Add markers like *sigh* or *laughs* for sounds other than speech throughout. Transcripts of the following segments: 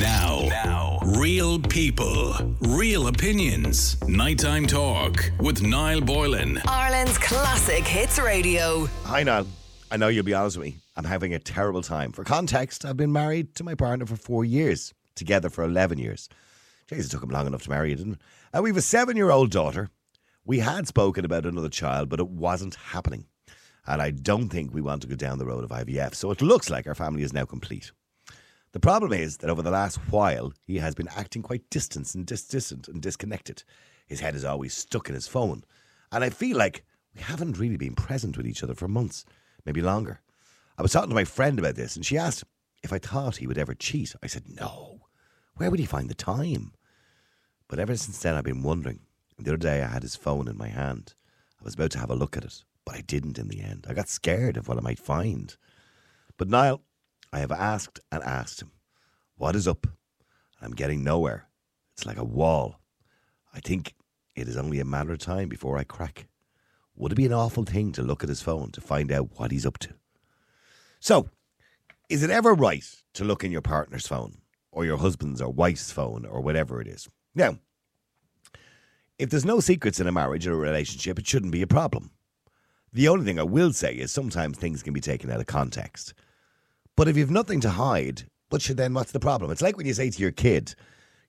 Now, now, real people, real opinions. Nighttime talk with Niall Boylan. Ireland's classic hits radio. Hi, Niall. I know you'll be honest with me. I'm having a terrible time. For context, I've been married to my partner for four years, together for 11 years. Jeez, it took him long enough to marry you, didn't it? And we have a seven year old daughter. We had spoken about another child, but it wasn't happening. And I don't think we want to go down the road of IVF. So it looks like our family is now complete. The problem is that over the last while, he has been acting quite distant and dis- distant and disconnected. His head is always stuck in his phone. And I feel like we haven't really been present with each other for months, maybe longer. I was talking to my friend about this, and she asked if I thought he would ever cheat. I said, no. Where would he find the time? But ever since then, I've been wondering. The other day, I had his phone in my hand. I was about to have a look at it, but I didn't in the end. I got scared of what I might find. But Niall, I have asked and asked him, what is up? I'm getting nowhere. It's like a wall. I think it is only a matter of time before I crack. Would it be an awful thing to look at his phone to find out what he's up to? So, is it ever right to look in your partner's phone or your husband's or wife's phone or whatever it is? Now, if there's no secrets in a marriage or a relationship, it shouldn't be a problem. The only thing I will say is sometimes things can be taken out of context. But if you've nothing to hide, but then what's the problem? It's like when you say to your kid,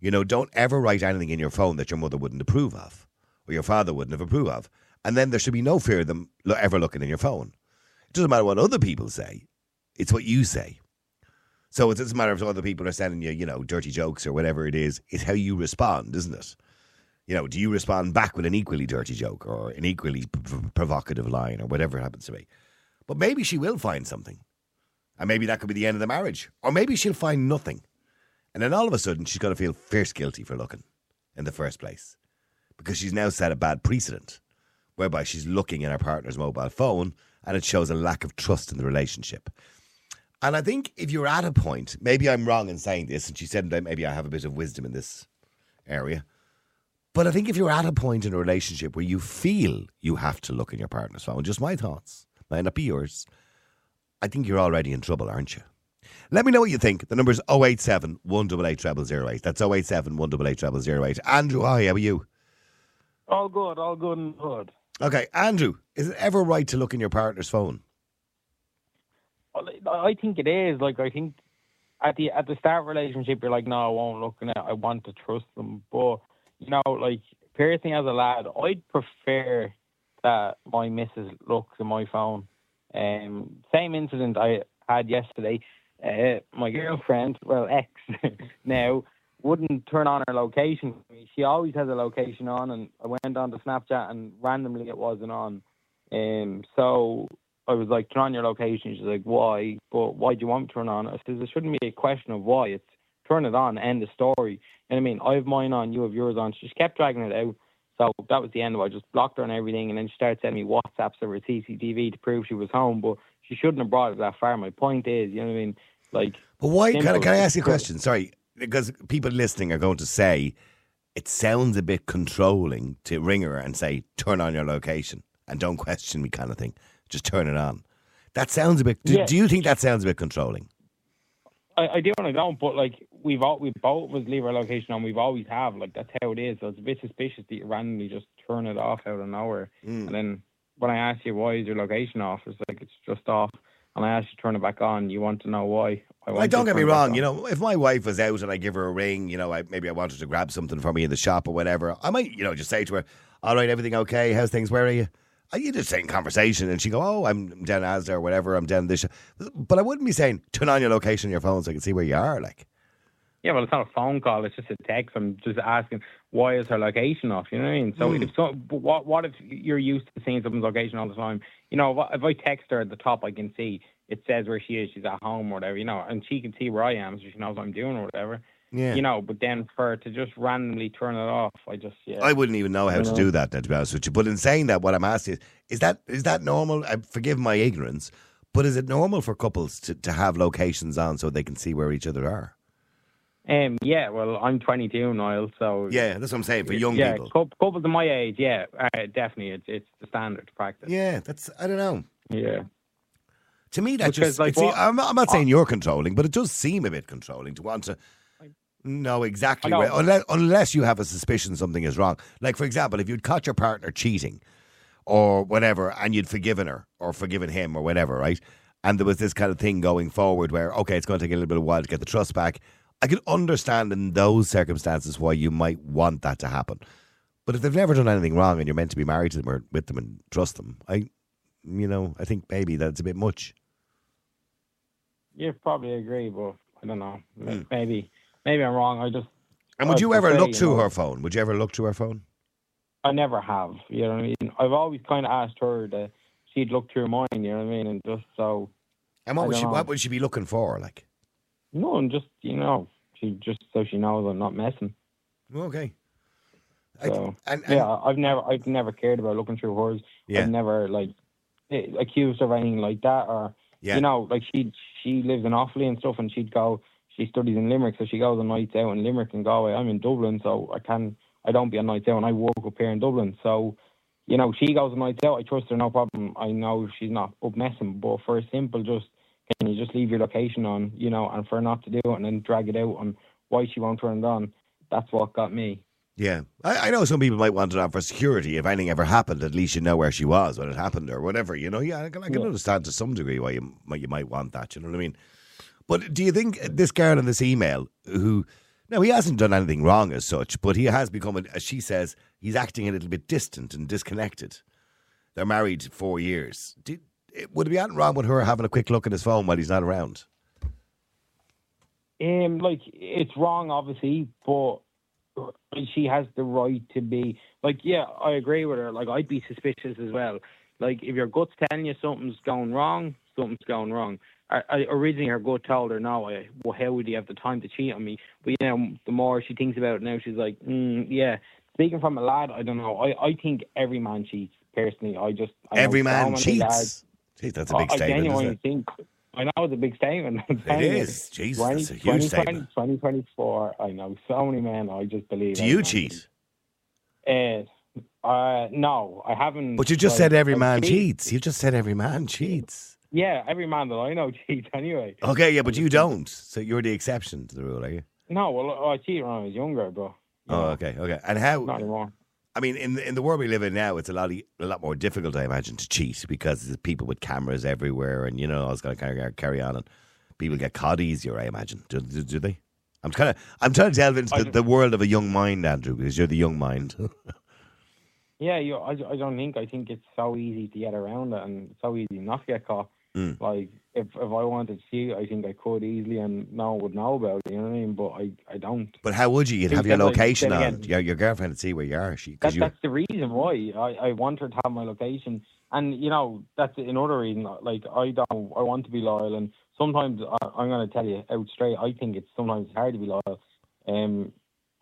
you know, don't ever write anything in your phone that your mother wouldn't approve of or your father wouldn't have approved of. And then there should be no fear of them ever looking in your phone. It doesn't matter what other people say, it's what you say. So it doesn't matter if other people are sending you, you know, dirty jokes or whatever it is. It's how you respond, isn't it? You know, do you respond back with an equally dirty joke or an equally p- p- provocative line or whatever it happens to be? But maybe she will find something. And maybe that could be the end of the marriage. Or maybe she'll find nothing. And then all of a sudden, she's going to feel fierce guilty for looking in the first place. Because she's now set a bad precedent whereby she's looking in her partner's mobile phone and it shows a lack of trust in the relationship. And I think if you're at a point, maybe I'm wrong in saying this, and she said that maybe I have a bit of wisdom in this area. But I think if you're at a point in a relationship where you feel you have to look in your partner's phone, just my thoughts, might not be yours, I think you're already in trouble, aren't you? Let me know what you think. The number's 087 188 0008. That's 087 188 0008. Andrew, hi, how are you? All good, all good and good. Okay, Andrew, is it ever right to look in your partner's phone? I think it is. Like I think at the at the start relationship, you're like, no, I won't look in it. I want to trust them. But you know, like personally as a lad, I'd prefer that my missus looks in my phone. Um, same incident I had yesterday. Uh, my girlfriend, well, ex *laughs* now, wouldn't turn on her location. She always has a location on, and I went on to Snapchat, and randomly it wasn't on. Um, so I was like, turn on your location. She's like, why? But why do you want me to turn on? I says, there shouldn't be a question of why. It's turn it on, end the story. You know what I mean? I have mine on, you have yours on. She just kept dragging it out. So that was the end of it. I just blocked her and everything, and then she started sending me WhatsApps of her CCTV to prove she was home, but she shouldn't have brought it that far. My point is, you know what I mean? Like, But why? Can I, can I ask you a question? Sorry, because people listening are going to say it sounds a bit controlling to ring her and say, turn on your location and don't question me, kind of thing. Just turn it on. That sounds a bit. Do, Yeah. do you think that sounds a bit controlling? I, I do and I don't, but like we've all, we both of us leave our location on. We've always have. Like that's how it is. So it's a bit suspicious that you randomly just turn it off out of nowhere. Mm. And then when I ask you why is your location off, it's like it's just off. And I ask you to turn it back on. You want to know why? I Like, don't get me turn it back wrong. You know, if my wife was out and I give her a ring, you know, I, maybe I wanted to grab something for me in the shop or whatever, I might, you know, just say to her, "All right, everything okay? How's things? Where are you?" You just say in conversation, and she go, "Oh, I'm down Asda or whatever. I'm down this." But I wouldn't be saying, "Turn on your location on your phone so I can see where you are." Like, Yeah, well, it's not a phone call. It's just a text. I'm just asking why is her location off. You know what I mean? So Hmm. if so, what what if you're used to seeing someone's location all the time? You know, if I text her at the top, I can see it says where she is. She's at home or whatever. You know, and she can see where I am, so she knows what I'm doing or whatever. Yeah, You know, but then for to just randomly turn it off, I just yeah. I wouldn't even know how to know. do that. To be honest with you, but in saying that, what I'm asking is, is that is that normal? I forgive my ignorance, but is it normal for couples to, to have locations on so they can see where each other are? Um, yeah. Well, I'm 22, Niall. So Yeah, that's what I'm saying for young yeah, people. cou- couples of my age, yeah, uh, definitely, it's it's the standard practice. Yeah, that's I don't know. Yeah. To me, that Because, just like, it's- what- I'm, not, I'm not saying you're controlling, but it does seem a bit controlling to want to No, exactly. Right. Unless, unless you have a suspicion something is wrong. Like, for example, if you'd caught your partner cheating or whatever, and you'd forgiven her or forgiven him or whatever, right? And there was this kind of thing going forward where, okay, it's going to take a little bit of a while to get the trust back. I could understand in those circumstances why you might want that to happen. But if they've never done anything wrong and you're meant to be married to them or with them and trust them, I, you know, I think maybe that's a bit much. You probably agree, but I don't know. Hmm. Maybe maybe I'm wrong. I just And would you ever prefer, look you through know- her phone? Would you ever look through her phone? I never have. You know what I mean? I've always kind of asked her that she'd look through mine. You know what I mean? And just so And what I would she? know. What would she be looking for? Like, no, and just you know, she just so she knows I'm not messing. okay. I- So and, and yeah, I've never I've never cared about looking through hers. Yeah. I've never like accused her of anything like that or Yeah. you know, like she she lives in Offaly and stuff, and she'd go. She studies in Limerick, so she goes on nights out in Limerick and Galway. I'm in Dublin, so I can I don't be on nights out, and I work up here in Dublin. So, you know, she goes on nights out. I trust her, no problem. I know she's not up messing, but for a simple, just can you just leave your location on, you know, and for her not to do it and then drag it out on why she won't turn it on. That's what got me. Yeah, I, I know some people might want it on for security. If anything ever happened, at least you know where she was when it happened or whatever. You know, yeah, I can, I can Yeah. understand to some degree why you might you might want that. You know what I mean? But do you think this girl in this email, who now he hasn't done anything wrong as such, but he has become, as she says, he's acting a little bit distant and disconnected. They're married four years. Would it be anything wrong with her having a quick look at his phone while he's not around? Um, like it's wrong, obviously, but she has the right to be like. Yeah, I agree with her. Like I'd be suspicious as well. Like if your gut's telling you something's going wrong, something's going wrong. I, I originally her gut told her, "No, I, well, how would you have the time to cheat on me?" But you know, the more she thinks about it now, she's like, mm, "Yeah." Speaking from a lad, I don't know. I, I think every man cheats. Personally, I just I Every so man many cheats. lads- Jeez, that's a big I, I statement, isn't genuinely think. I know it's a big statement. *laughs* It is. Jesus, that's a huge 20, statement. 2024, I know so many men. I just believe. Do you cheat? Uh, uh, no, I haven't. But you just like, said every man cheat. cheats. You just said every man cheats. Yeah, every man that I know *laughs* cheats anyway. Okay, yeah, but you don't. So you're the exception to the rule, are you? No, well, I cheated when I was younger, but you Oh, know, okay, okay. And how? not anymore. I mean, in the, in the world we live in now, it's a lot e- a lot more difficult, I imagine, to cheat because there's people with cameras everywhere, and you know, I was going to carry carry on, and people get caught easier, I imagine. Do, do, do they? I'm kind of I'm trying to delve into the, the world of a young mind, Andrew, because you're the young mind. *laughs* Yeah, you, I, I don't think. I think it's so easy to get around it, and so easy not to get caught. Mm. Like if if I wanted to cheat, I think I could easily, and no one would know about it. You know what I mean? But I, I don't. but how would you? You'd have your like, location on. Your, your girlfriend would see where you are. She That, you. that's the reason why I, I want her to have my location, and you know that's another reason. Like I don't, I want to be loyal, and sometimes I, I'm going to tell you out straight. I think it's sometimes hard to be loyal. Um,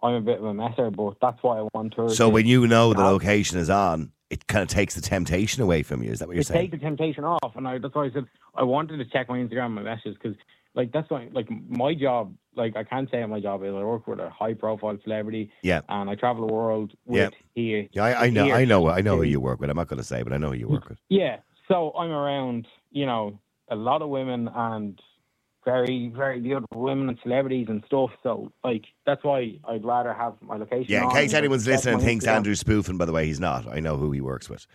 I'm a bit of a messer, but that's why I want her. So to, when you know the location is on, it kind of takes the temptation away from you. Is that what you're it saying? take the temptation off, and I, that's why I said I wanted to check my Instagram, and my messages, because like that's why like my job. Like I can't say my job is I work with a high profile celebrity, Yeah. and I travel the world with he. Yeah, I, I know, here. I know, I know who you work with. I'm not going to say, but I know who you work with. Yeah, so I'm around, you know, a lot of women and very, very beautiful women and celebrities and stuff. So, like, that's why I'd rather have my location. Yeah, in case anyone's listening and thinks. Andrew's spoofing, by the way, he's not. I know who he works with.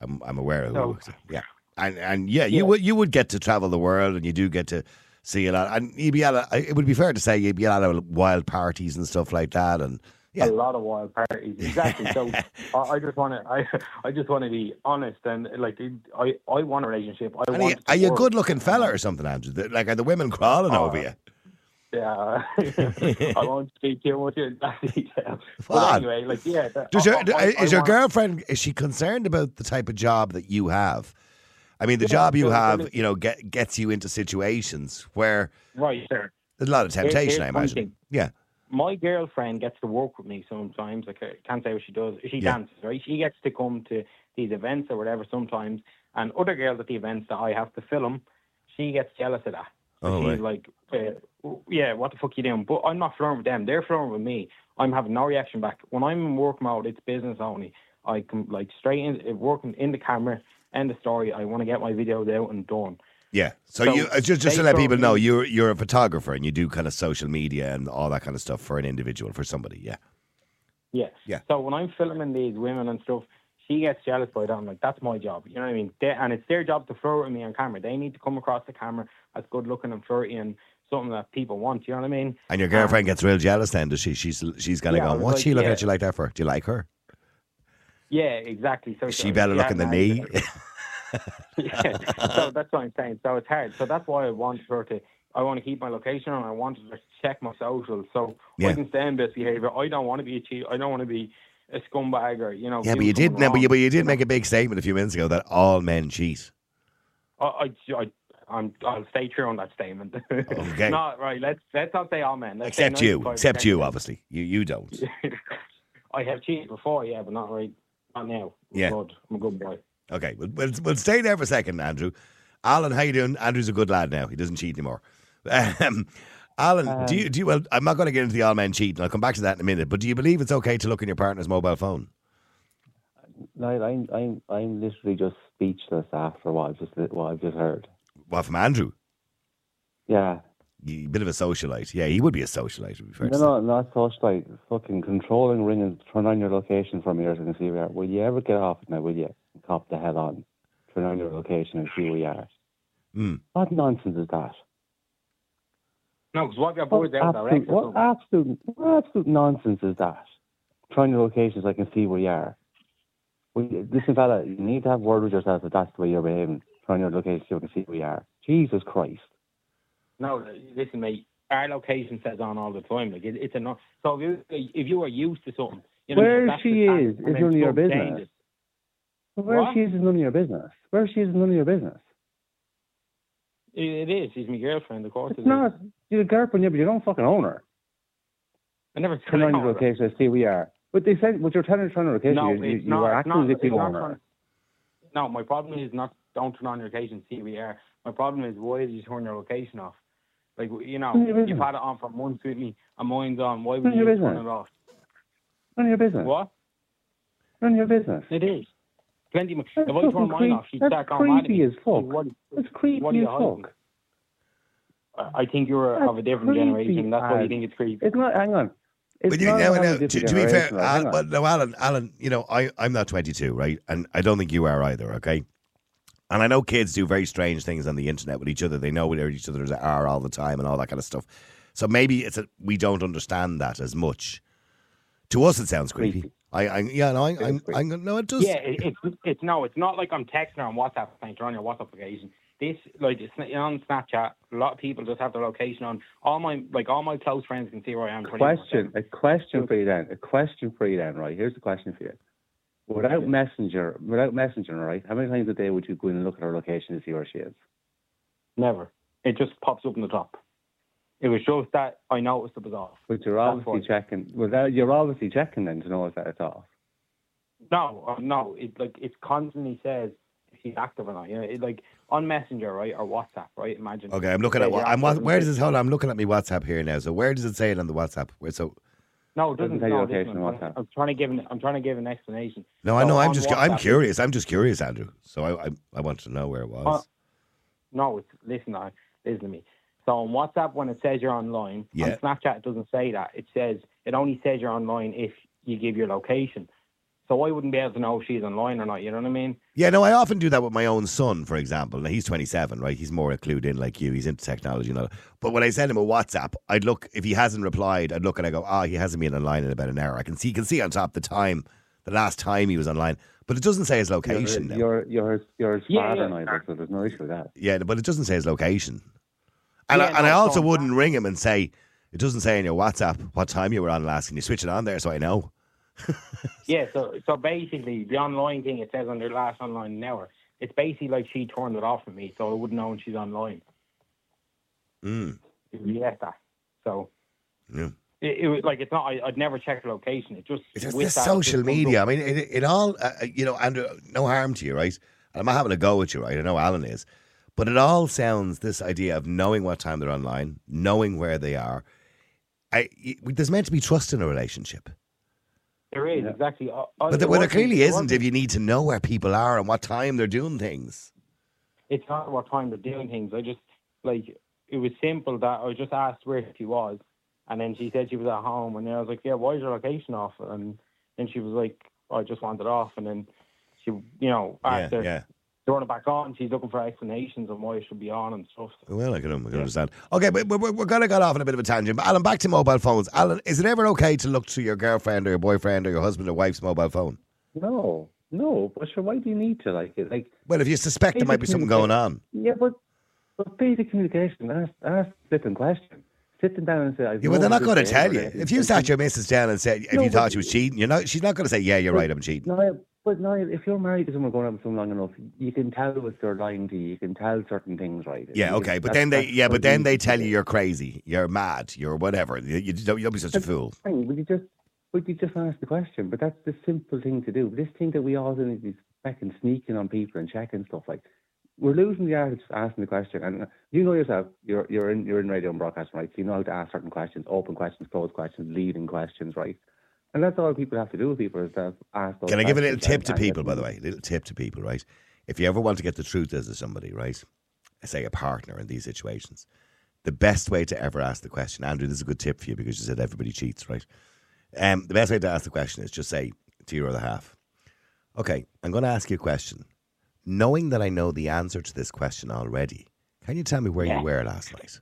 I'm, I'm aware of who he So- works with. Yeah, and and yeah, you Yeah. would you would get to travel the world, and you do get to see a lot. And you'd be at a, it would be fair to say you'd be at a lot of wild parties and stuff like that. And yeah, A lot of wild parties, *laughs* exactly. so I, I just want to, I, *laughs* I just want to be honest and like, I, I want a relationship. I and are want. you, are you a good looking fella or something, Andrew? Like are the women crawling Oh, over uh, you? Yeah, *laughs* I won't speak too much in that detail. But anyway, like, yeah. Does your, I- I- is I your want- girlfriend is she concerned about the type of job that you have? I mean, the Yeah, job you have, you know, get, gets you into situations where Right, sir. there's a lot of temptation. here's I imagine. thing. Yeah, my girlfriend gets to work with me sometimes. Like I can't say what she does. She Yeah. dances, right? She gets to come to these events or whatever sometimes. And other girls at the events that I have to film, she gets jealous of that. Oh, she's like, uh, "Yeah, what the fuck you doing?" But I'm not flirting with them. They're flirting with me. I'm having no reaction back. When I'm in work mode, it's business only. I can like straight in working in the camera, end the story. I want to get my videos out and done. Yeah. So, So you uh, just just to let people know, you're you're a photographer and you do kind of social media and all that kind of stuff for an individual for somebody. Yeah. Yeah. Yeah. So when I'm filming these women and stuff, she gets jealous by that. I'm like, that's my job. You know what I mean? They, and it's their job to flirt with me on camera. They need to come across the camera as good looking and flirty and something that people want. You know what I mean? And your girlfriend gets real jealous then, does she? She's she's of Yeah, was what's like, she looking yeah. at you like that for? Do you like her? Yeah, exactly. So Is she better looking than me? Yeah. *laughs* So that's what I'm saying. So it's hard. So that's why I want her to. I want to keep my location and I want her to check my socials so Yeah. I can stay in best behaviour. I don't want to be a cheat. I don't want to be a scumbag or you know. yeah, but you did. something No, but you, but you did make a big statement a few minutes ago that all men cheat. I, I, I I'm, I'll stay true on that statement. Okay. *laughs* no, right. Let's let's not say all men. Let's say Except you. Except you, obviously. You you don't. *laughs* I have cheated before, yeah, but not right. Not now. I'm Yeah. Good. I'm a good boy. Okay, we'll, we'll, we'll stay there for a second, Andrew. Alan, how you doing? Andrew's a good lad now. He doesn't cheat anymore. Um, Alan, do you do you, well? I'm not going to get into the all men cheating. I'll come back to that in a minute. But do you believe it's okay to look in your partner's mobile phone? Niall, I'm I'm I'm literally just speechless after what I've just what I've just heard. What from Andrew, Yeah. you bit of a socialite. Yeah, he would be a socialite. To be fair. to No, no, not socialite. Fucking controlling ring and turn on your location from here so I can see where. Will you ever get off it now? Will you cop the hell on? Turn on your location and see where you are. Mm. What nonsense is that? No, because what if your What boys out absolute, direct what absolute, what absolute nonsense is that? Turn on your location so I can see where you are. Well, you- listen, fella, you need to have word with yourself that that's the way you're behaving. Turn on your location so I can see where you are. Jesus Christ. No, listen, mate. Our location says on all the time. Like it, it's enough. So if you if you are used to something, you know, Where she is and is then none of your something business. Well, where What? she is is none of your business. Where she is is none of your business. It, it is. She's my girlfriend, of course. It's it not. You're a girlfriend, yeah, but you don't fucking own her. I never Turn on your location and see you are. But they said, but you're telling her to turn on her location. No, you, you, it's you not. are acting not, as if you own her. No, my problem is not don't turn on your location, see we are. My problem is why did you turn your location off? Like you know, None you've had it on for months with me, and mine's on. Why None would of you your turn it off? None of your business. What? None of your business. It is. Plenty. Of, That's if I fucking turn mine creep- off, she'd that's start going mad at creepy as fuck. What, It's creepy what are you as fuck. I think you're That's of a different creepy generation. That's why you think it's creepy. It's not. Hang on. It's But you, not no, no, to, to be fair, generation, right? Al, well, no, Alan, Alan, you know, I, I'm not 22, right? And I don't think you are either, okay? And I know kids do very strange things on the internet with each other. They know where each other are all the time and all that kind of stuff. So maybe it's a, we don't understand that as much. To us, it sounds creepy. Creepy. I, I, yeah, no, I, Very I'm, creepy. I'm, no, it does. Yeah, it, it's it's no, it's not like I'm texting her on WhatsApp saying you're on your WhatsApp application. This like it's on Snapchat. A lot of people just have their location on. All my like all my close friends can see where I am. 24/7. question. A question for you then. A question for you then. Right. Here's the question for you. Without messenger, without messenger, right? How many times a day would you go in and look at her location to see where she is? Never. It just pops up in the top. It was just that I noticed it was off. But you're That's obviously why. checking. Without, you're obviously checking then to know if that's off. No, uh, no. It like it constantly says if she's active or not. You know, it, like on Messenger, right, or WhatsApp, right? Imagine. Okay, I'm looking at Say what I'm. Where does it? Hold on, I'm looking at my WhatsApp here now. So where does it say it on the WhatsApp? Where so? No, it doesn't. Doesn't tell No, location on WhatsApp. I'm trying to give an. I'm trying to give an explanation. No, I So know. I'm on just. I'm curious. I'm just curious, Andrew. So I, I, I want to know where it was. Uh, No, it's listen. I listen to me. So on WhatsApp, when it says you're online, Yeah. on Snapchat it doesn't say that. It says it only says you're online if you give your location. So I wouldn't be able to know if she's online or not. You know what I mean? Yeah, no, I often do that with my own son, for example. Now, he's 27, right? He's more clued in like you. He's into technology and all. But when I send him a WhatsApp, I'd look, if he hasn't replied, I'd look and I go, ah, he hasn't been online in about an hour. I can see, you can see on top the time, the last time he was online. But it doesn't say his location now. You're, you're, his, you're his Yeah, father yeah. neither, so there's no issue with that. Yeah, but it doesn't say his location. And, I, Yeah, and I also wouldn't ring him and say, it doesn't say in your WhatsApp what time you were on last. Can you switch it on there so I know? *laughs* Yeah. So so basically, the online thing it says on their last online hour. It's basically like she turned it off for me, so I wouldn't know when she's online. Mm. Get that. So Yeah. it, it was like it's not. I, I'd never check the location. It just It's with that, social media. I mean, it, it all, uh, uh, you know, and no harm to you, right? I'm not having a go at you, right? I know Alan is. But it all sounds this idea of knowing what time they're online, knowing where they are. I, y- there's meant to be trust in a relationship. There is Yeah. exactly. But there, well, there clearly isn't if you need to know where people are and what time they're doing things. it's not what time they're doing things. I just like it was simple that I just asked where she was, and then she said she was at home, and then I was like, yeah, why is your location off? And then she was like, oh, I just wanted off, and then she, you know, Yeah, after yeah. Throwing it back on, she's looking for explanations on why it should be on and stuff. Well, I can, I can understand. Okay, but we're, we're going to get off on a bit of a tangent. But Alan, back to mobile phones. Alan, is it ever okay to look to your girlfriend or your boyfriend or your husband or wife's mobile phone? No, no. But sure, why do you need to like it? Like, Well, if you suspect there might be something going on. yeah, but but basic communication. Ask ask flipping question. Sitting down and say, I've Yeah, well, they're not going to tell you. If you sat your missus down and said, if No, you thought she was cheating, you're not, she's not going to say, yeah, you're right, I'm cheating. No, but no, if you're married to someone going out with someone long enough, you can tell if they're lying to you. You can tell certain things, right? Yeah, okay, but that's- then they, yeah, but then they tell you you're crazy, you're mad, you're whatever. You, you don't, you don't be such a fool. Would you just would you just ask the question? But that's the simple thing to do. This thing that we all do is fucking sneaking on people and checking stuff like we're losing the art of just asking the question. And uh, you know yourself, you're you're in you're in radio and broadcasting, right? So you know how to ask certain questions, open questions, closed questions, leading questions, right? And that's all people have to do with people is to ask those Can I give a little tip to people, by the them- way? little tip to people, right? If you ever want to get the truth as to somebody, right? Say a partner in these situations, the best way to ever ask the question, Andrew, this is a good tip for you because you said everybody cheats, right? Um, the best way to ask the question is just say to your other half, okay, I'm going to ask you a question. Knowing that I know the answer to this question already, can you tell me where you were last night?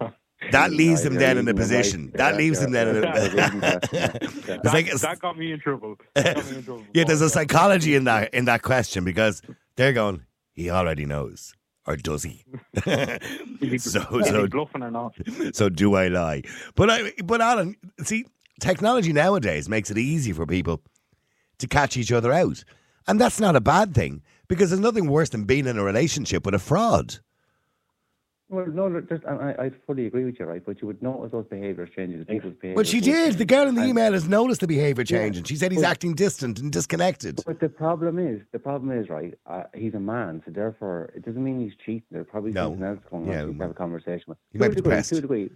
*laughs* That leaves them then in a leading them right. position. That leaves yeah, them then in yeah, a. leading question, yeah, yeah. *laughs* It's like it's- that got me in trouble. *laughs* That got me in trouble. Yeah, there's a psychology in that in that question because they're going, he already knows, or does he? *laughs* so so bluffing or not? so do I lie? But I but Alan, see, technology nowadays makes it easy for people to catch each other out, and that's not a bad thing because there's nothing worse than being in a relationship with a fraud. Well, no, look, just, I, I fully agree with you, right? But you would notice those behaviours changing, the people's behaviours. But she did. The girl in the And- email has noticed the behaviour changing. She said he's But- acting distant and disconnected. But the problem is, the problem is, right? Uh, he's a man, so therefore, it doesn't mean he's cheating. There's probably No. something else going on. Yeah, Yeah, to have a conversation with. He To might be degree, depressed. To a degree,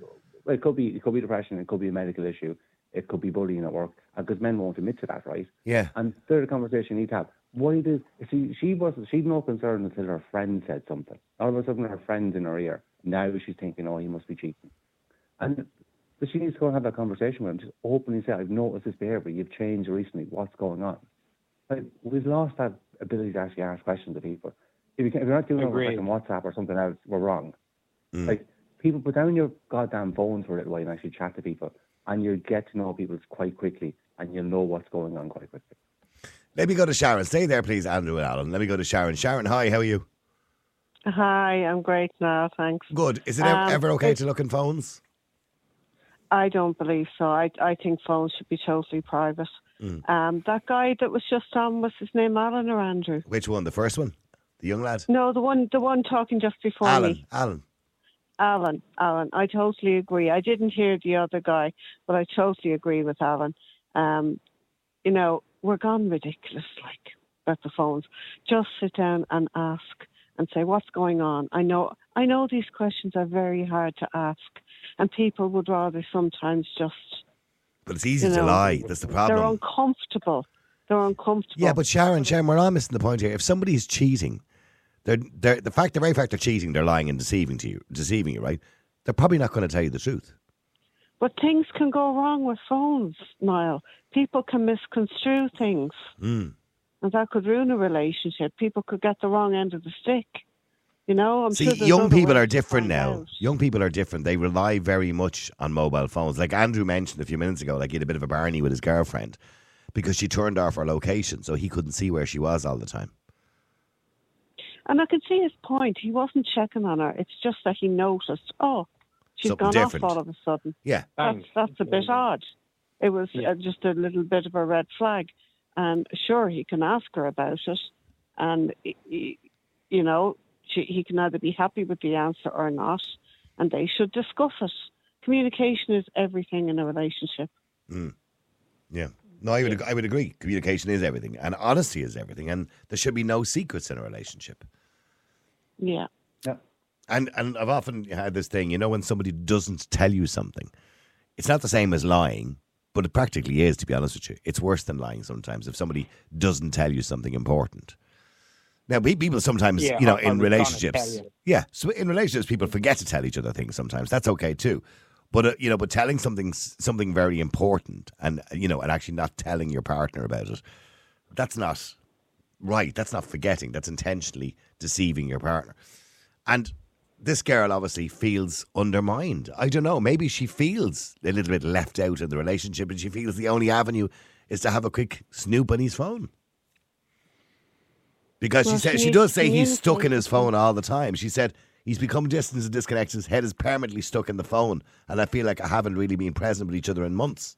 well, it could be, it could be depression. It could be a medical issue. It could be bullying at work, because men won't admit to that, right? Yeah. And there's a conversation you need to have. Why did she? She was she'd no concern until her friend said something. All of a sudden, her friend's in her ear. Now she's thinking, oh, he must be cheating. And but she needs to go and have that conversation with him. Just openly say, I've noticed this behaviour. You've changed recently. What's going on? Like, we've lost that ability to actually ask questions to people. If, you you're not doing it on Agreed. fucking WhatsApp or something else, we're wrong. Mm. Like people put down your goddamn phones for a little while and actually chat to people, and you get to know people quite quickly, and you'll know what's going on quite quickly. Let me go to Sharon. Stay there, please, Andrew and Alan. Let me go to Sharon. Sharon, hi, how are you? Hi, I'm great now, thanks. Good. Is it ever, Um, ever okay to look in phones? I don't believe so. I I think phones should be totally private. Mm. Um, that guy that was just on, was his name Alan or Andrew? Which one? The first one? The young lad? No, the one the one talking just before Alan. me. Alan. Alan, Alan. I totally agree. I didn't hear the other guy, but I totally agree with Alan. Um, you know, we're gone ridiculous like about the phones. Just sit down and ask and say what's going on. I know I know these questions are very hard to ask and people would rather sometimes just But it's easy You to lie. That's the problem. they're uncomfortable. They're uncomfortable. Yeah, but Sharon, Sharon, we're all missing the point here. If somebody is cheating, they're, they're, the fact, the very fact they're cheating, they're lying and deceiving to you, deceiving you, right? They're probably not going to tell you the truth. But things can go wrong with phones, Niall. People can misconstrue things. Mm. And that could ruin a relationship. People could get the wrong end of the stick. You know, I'm See, sure young people are different now. out. Young people are different. They rely very much on mobile phones. Like Andrew mentioned a few minutes ago, like he had a bit of a Barney with his girlfriend because she turned off her location, so he couldn't see where she was all the time. And I can see his point. He wasn't checking on her. It's just that he noticed, oh, she's Something gone different. off all of a sudden. Yeah. That's, that's a bit odd. It was Yeah. uh, just a little bit of a red flag. And sure, he can ask her about it. And, he- he, you know, she, he can either be happy with the answer or not. And they should discuss it. Communication is everything in a relationship. Yeah. No, I would I would agree. Communication is everything, and honesty is everything, and there should be no secrets in a relationship. Yeah. Yeah. And and I've often had this thing, you know, when somebody doesn't tell you something, it's not the same as lying, but it practically is. To be honest with you, it's worse than lying sometimes if somebody doesn't tell you something important. Now, pe- people sometimes, Yeah, you know, in relationships, yeah, so in relationships, people forget to tell each other things. Sometimes that's okay too. But uh, you know, but telling something something very important, and uh, you know, and actually not telling your partner about it, that's not right. That's not forgetting. That's intentionally deceiving your partner. And this girl obviously feels undermined. I don't know. Maybe she feels a little bit left out in the relationship, and she feels the only avenue is to have a quick snoop on his phone. Because Well, she said she she does say he's stuck in his phone all the time. She said he's become distant and disconnected. His head is permanently stuck in the phone, and I feel like I haven't really been present with each other in months.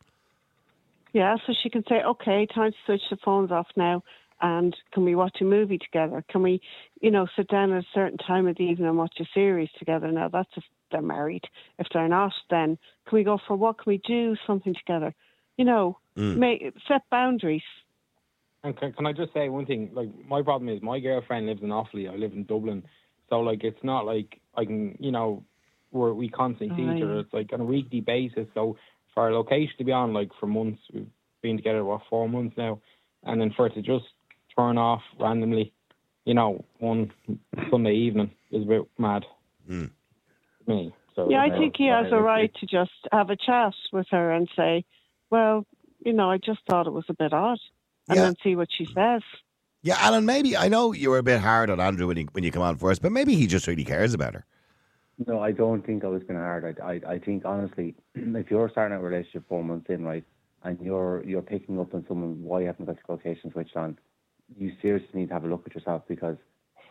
Yeah, so she can say, okay, time to switch the phones off now. And can we watch a movie together? Can we, you know, sit down at a certain time of the evening and watch a series together? Now, that's if they're married. If they're not, then can we go for what? Can we do something together? You know, mm. make, set boundaries. And can, can I just say one thing? Like, my problem is my girlfriend lives in Offaly. I live in Dublin. So, like, it's not like I can, you know, we're, we constantly see each other. It's like on a weekly basis. So, for our location to be on, like, for months, we've been together, what, four months now. And then for it to just turn off randomly, you know, one Sunday evening is a bit mad. Me. So, Yeah, I uh, think he has a right to just have a chat with her and say, well, you know, I just thought it was a bit odd. And Yeah. then see what she says. Yeah, Alan, maybe I know you were a bit hard on Andrew when you when you come on first, but maybe he just really cares about her. No, I don't think I was being hard. I, I, I think honestly, *clears throat* if you're starting a relationship four months in, right, and you're you're picking up on someone why you haven't got your location switched on, you seriously need to have a look at yourself because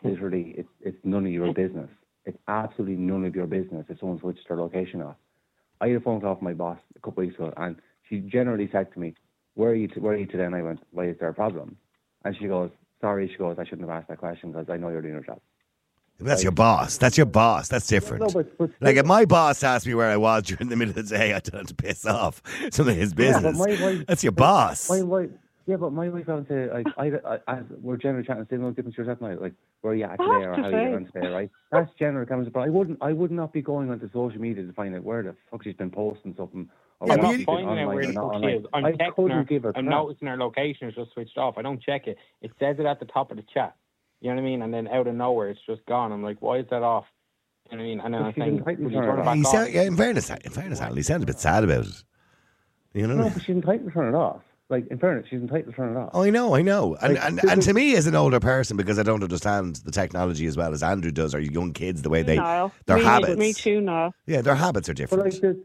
literally it's it's none of your business. It's absolutely none of your business if someone switched their location off. I had a phone call from my boss a couple of weeks ago, and she generally said to me, "Where are you? To, where are you today?" And I went, "Why is there a problem?" And she goes, "Sorry." She goes, "I shouldn't have asked that question because I know you're doing your job." That's your boss. That's your boss. That's different. No, but- but like if my boss asked me where I was *laughs* during the middle of the day, I don't have to piss off. *laughs* Something his Yeah, but business. my wife- That's your boss. My wife, yeah, but my wife would say, like, I, I, I, we're generally chatting, saying no difference to yourself now, like, where are you at I today have or to how are you say- doing today, right? That's general comments, but I wouldn't, I would not be going onto social media to find out where the fuck she's been posting something. Or Yeah, I'm but not you- finding out where the fuck she is. I'm I texting couldn't her. give a I'm crap. noticing her location is just switched off. I don't check it. It says it at the top of the chat. You know what I mean? And then out of nowhere, it's just gone. I'm like, why is that off? You know what I mean? And then But I'm she saying, didn't tightly will you turn turn it it back he off? sound, yeah, in fairness, in fairness, Alan, he sounded a bit sad about it. You know? No, but she's entitled to turn it off. Like, in fairness, she's entitled to turn it off. Oh, I know, I know. And, Like, and, and to me, as an older person, because I don't understand the technology as well as Andrew does, or young kids, the way they, Niall. their me, habits. Me too, Niall. Yeah, their habits are But different. like, does,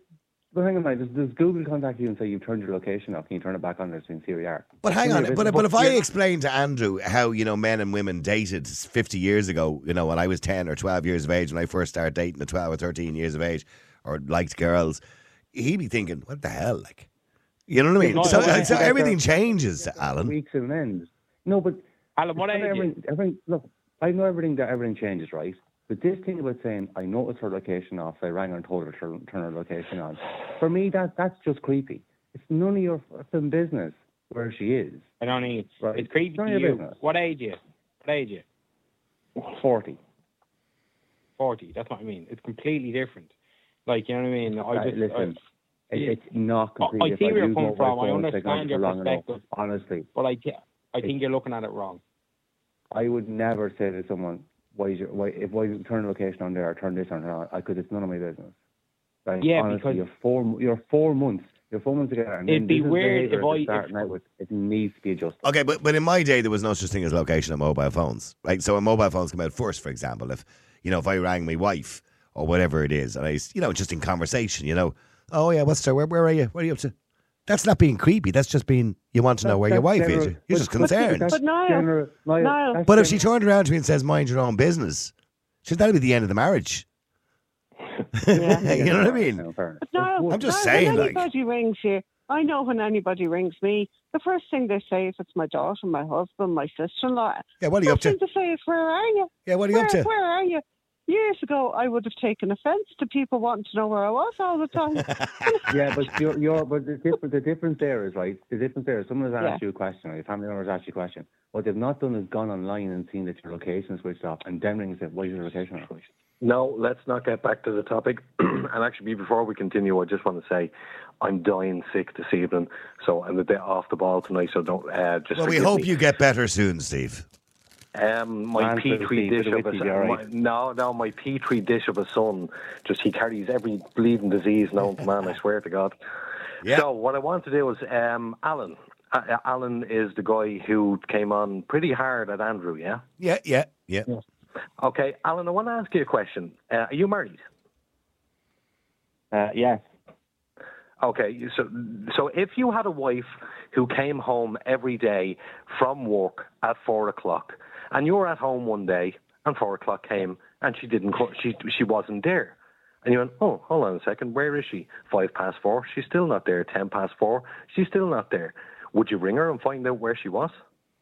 but hang on, a does, does Google contact you and say you've turned your location off? Can you turn it back on there so you can see are? But hang on, None but, but if I you're- explain to Andrew how, you know, men and women dated 50 years ago, you know, when I was 10 or 12 years of age, when I first started dating at 12 or 13 years of age, or liked girls, he'd be thinking, what the hell? Like, you know what I mean? No, So, no, so everything changes, Alan. Weeks and ends. No, but Alan, what It's age not are you? everything, everything, look, I know everything that everything changes, right? But this thing about saying I noticed her location off, I rang her and told her to turn, turn her location on. For me, that that's just creepy. It's none of your fucking business where she is. I don't need. Right. It's creepy None to of your you. business. What age are you? What age are you? Forty. 40. That's what I mean. It's completely different. Like, you know what I mean? I Uh, just. listen, I, it, Yeah. it's not I- I completely. see if where you're coming from. I understand your for long enough, perspective. Honestly, but I, thi- I think you're looking at it wrong. I would never say to someone, "Why is your, why if why you turn the location on there or turn this on or on?" Because it's none of my business. Like, Yeah, honestly, because- you're four you're four months. You're four months together, and It'd be weird if I- starting if- out with. It needs to be adjusted. Okay, but, but in my day, there was no such thing as location on mobile phones. Right? So when mobile phones come out first, for example, if, you know, if I rang my wife or whatever it is, and I, you know, just in conversation, you know, oh, yeah, what's the, where, where are you? What are you up to? That's not being creepy. That's just being, you want to know That- where your wife general- is. You're but- just but- concerned. that's But Niall- general- Niall, Niall- that's But if she general- turned around to me and says, mind your own business, should that'll be the end of the marriage? Yeah. *laughs* you know what I mean? No, But enough. no, I'm just no, saying, When like- anybody rings you, I know when anybody rings me, the first thing they say is it's my daughter, my husband, my sister-in-law, Yeah, what are you up first to? thing to say is, "Where are you? Yeah, what are you Where, up to? where are you?" Years ago, I would have taken offence to people wanting to know where I was all the time. *laughs* yeah, but you're, you're but the, difference, the difference there is right. The difference there is someone has asked Yeah. you a question, or your family member has asked you a question. What they've not done is gone online and seen that your location is switched off, and then ring and said, "Why is your location off?" No, let's not get back to the topic. *clears throat* and actually, before we continue, I just want to say I'm dying sick this evening, so I'm a bit off the ball tonight. So don't uh, just. Well, we hope me. you get better soon, Steve. Um, my Man, petri dish of of a son. right. No, no, my petri dish of a son. Just he carries every bleeding disease known to man. I *laughs* swear to God. Yeah. So what I want to do is, um, Alan. Uh, Alan is the guy who came on pretty hard at Andrew. Yeah. Yeah, yeah, yeah. Okay, Alan. I want to ask you a question. Uh, are you married? Uh, yes. Okay, so so if you had a wife who came home every day from work at four o'clock, and you were at home one day and four o'clock came and she didn't, she she wasn't there, and you went, oh, hold on a second, where is she? Five past four, she's still not there. Ten past four, she's still not there. Would you ring her and find out where she was?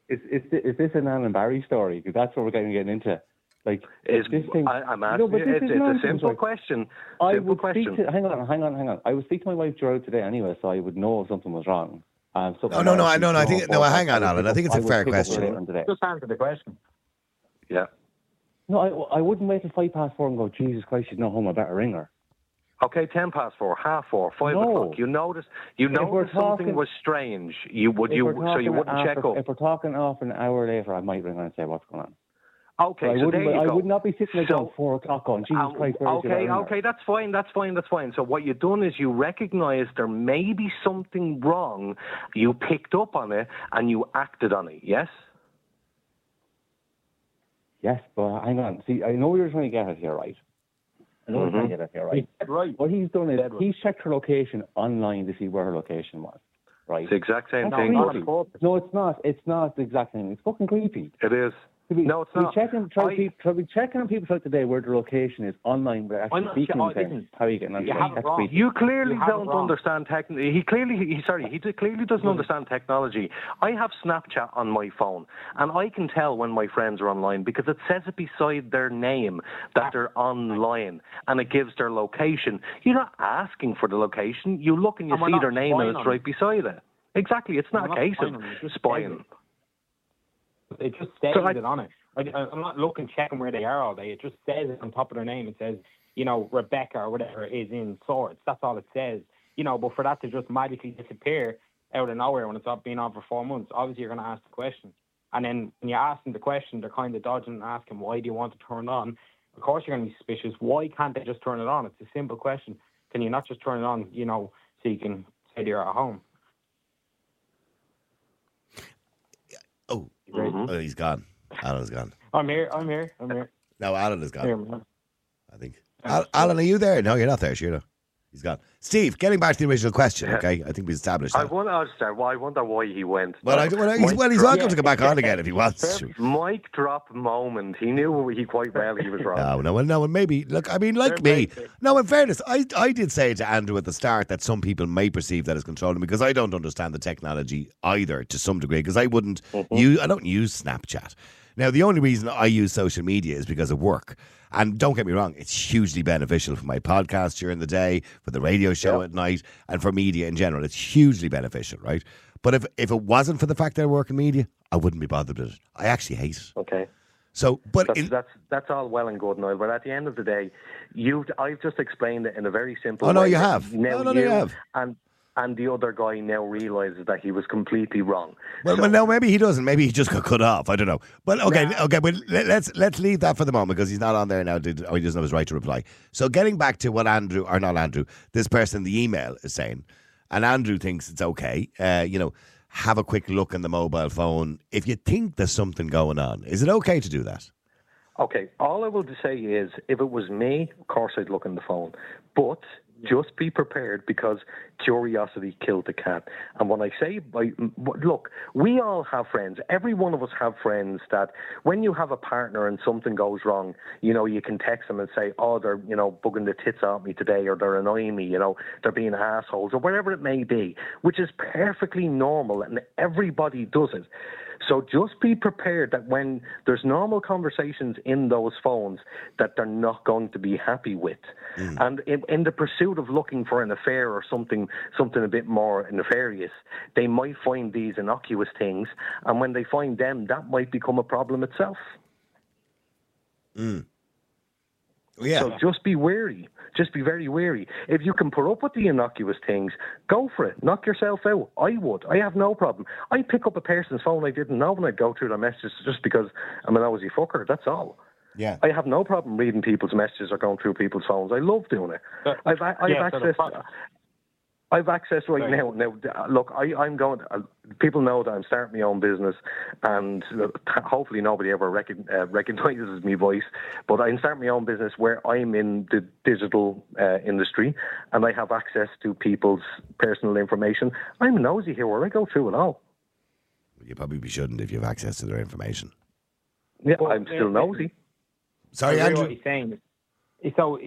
Is, is, is this an Alan Barry story? Because that's what we're getting, getting into. Like, Is this thing. I, I'm No, asking but this it's, is it's a simple right? question. I simple would question. speak to. Hang on, hang on, hang on. I would speak to my wife throughout today anyway, so I would know if something was wrong. Um, something No, no, no, I- no, no, I think- no, but hang on, I would Alan. I think it's a fair question. later on today. Just answer the question. Yeah. No, I, I wouldn't wait till five past four and go, Jesus Christ, she's not home. I better ring her. Okay, ten past four, half four, five No. o'clock. You notice you If we're noticed something was strange. You would you so you wouldn't after, check up. If we're talking off an hour later, I might ring her and say what's going on. Okay, I so wouldn't. there you I go. would not be sitting there So- going four o'clock going, Jesus Um, Christ, where is she? I better okay, okay, that's fine, that's fine, that's fine. So what you've done is you recognise there may be something wrong. You picked up on it and you acted on it. Yes. Yes, but hang on. See, I know you're trying to get it here, right? I know you're trying to get it here, right? Right. What he's done is Dead he's checked her location online to see where her location was, right? It's the exact same That's thing. No, it's not. It's not the exact same. It's fucking creepy. It is. To be, No, it's to be not. Checking, try, I- to be, try to be checking on people's site today where their location is online, but actually not speaking sure- to them. How are you getting on? you today? have it wrong. You clearly You have don't wrong. understand technology. He clearly, he, sorry, he clearly doesn't hmm. understand technology. I have Snapchat on my phone, and I can tell when my friends are online because it says it beside their name that they're online, and it gives their location. You're not asking for the location. You look and you And see their name, and it's on right beside it. Exactly. It's not We're a case of on them, it just spying. Says It just says So I- it on it. Like, I- I'm not looking, checking where they are all day. It just says it on top of their name. It says, you know, Rebecca or whatever is in Swords. That's all it says. You know, but for that to just magically disappear out of nowhere when it's not been on for four months, obviously you're going to ask the question. And then when you ask them the question, they're kind of dodging and asking, why do you want to turn it on? Of course you're going to be suspicious. Why can't they just turn it on? It's a simple question. Can you not just turn it on, you know, so you can say you're at home? Oh, Mhm. oh, he's gone. Alan's gone. I'm here. I'm here. I'm here. No, Alan is Here, gone. man. I think. Al- Alan, are you there? No, you're not there. Sure, no. He's gone. Steve, getting back to the original question. *laughs* Okay, I think we've established I that. wonder, I'll start. Well, I wonder why he went. Well, I, well, he's, well, he's welcome to come back on again if he wants to. Mic drop moment. He knew he quite well he was wrong. No, no, well, no, and maybe look. I mean, like Fair me. fair. No, in fairness, I I did say to Andrew at the start that some people may perceive that as controlling because I don't understand the technology either to some degree because I wouldn't mm-hmm. use I don't use Snapchat. Now, the only reason I use social media is because of work. And don't get me wrong, it's hugely beneficial for my podcast during the day, for the radio show at night, and for media in general. It's hugely beneficial, right? But if if it wasn't for the fact that I work in media, I wouldn't be bothered with it. I actually hate it. Okay. So, but That's, in, that's that's all well and good, Niall. But at the end of the day, you I've just explained it in a very simple Oh, no, way. you have. Now No, no, no, you you have. and and the other guy now realizes that he was completely wrong. Well, So- well, no, maybe he doesn't. Maybe he just got cut off. I don't know. But okay, okay. But let, let's let's leave that for the moment because he's not on there now. Did, or he doesn't have his right to reply. So getting back to what Andrew or not Andrew, this person in the email is saying, and Andrew thinks it's okay. Uh, you know, have a quick look in the mobile phone if you think there's something going on. Is it okay to do that? Okay, all I will say is if it was me, of course I'd look in the phone. But just be prepared because curiosity killed the cat. And when I say, look, we all have friends. Every one of us have friends that when you have a partner and something goes wrong, you know, you can text them and say, oh, they're, you know, bugging the tits out me today or they're annoying me, you know, they're being assholes or whatever it may be, which is perfectly normal and everybody does it. So just be prepared that when there's normal conversations in those phones that they're not going to be happy with. Mm. And in, in the pursuit of looking for an affair or something something a bit more nefarious, they might find these innocuous things and when they find them that might become a problem itself. Mm. Yeah. So just be wary. Just be very wary. If you can put up with the innocuous things, go for it. Knock yourself out. I would. I have no problem. I pick up a person's phone I didn't know when I go through their messages just because I'm a nosy fucker. That's all. Yeah. I have no problem reading people's messages or going through people's phones. I love doing it. I've, I- I've yeah, so access. Pro- I've access right Right. now. Now, uh, look, I, I'm going. Uh, people know that I'm starting my own business, and hopefully nobody ever recon, uh, recognizes my voice. But I'm starting my own business where I'm in the digital uh, industry, and I have access to people's personal information. I'm nosy here, where I go through it all. You probably shouldn't if you have access to their information. Yeah, Well, I'm still nosy. Sorry, Andrew. what he's saying. So,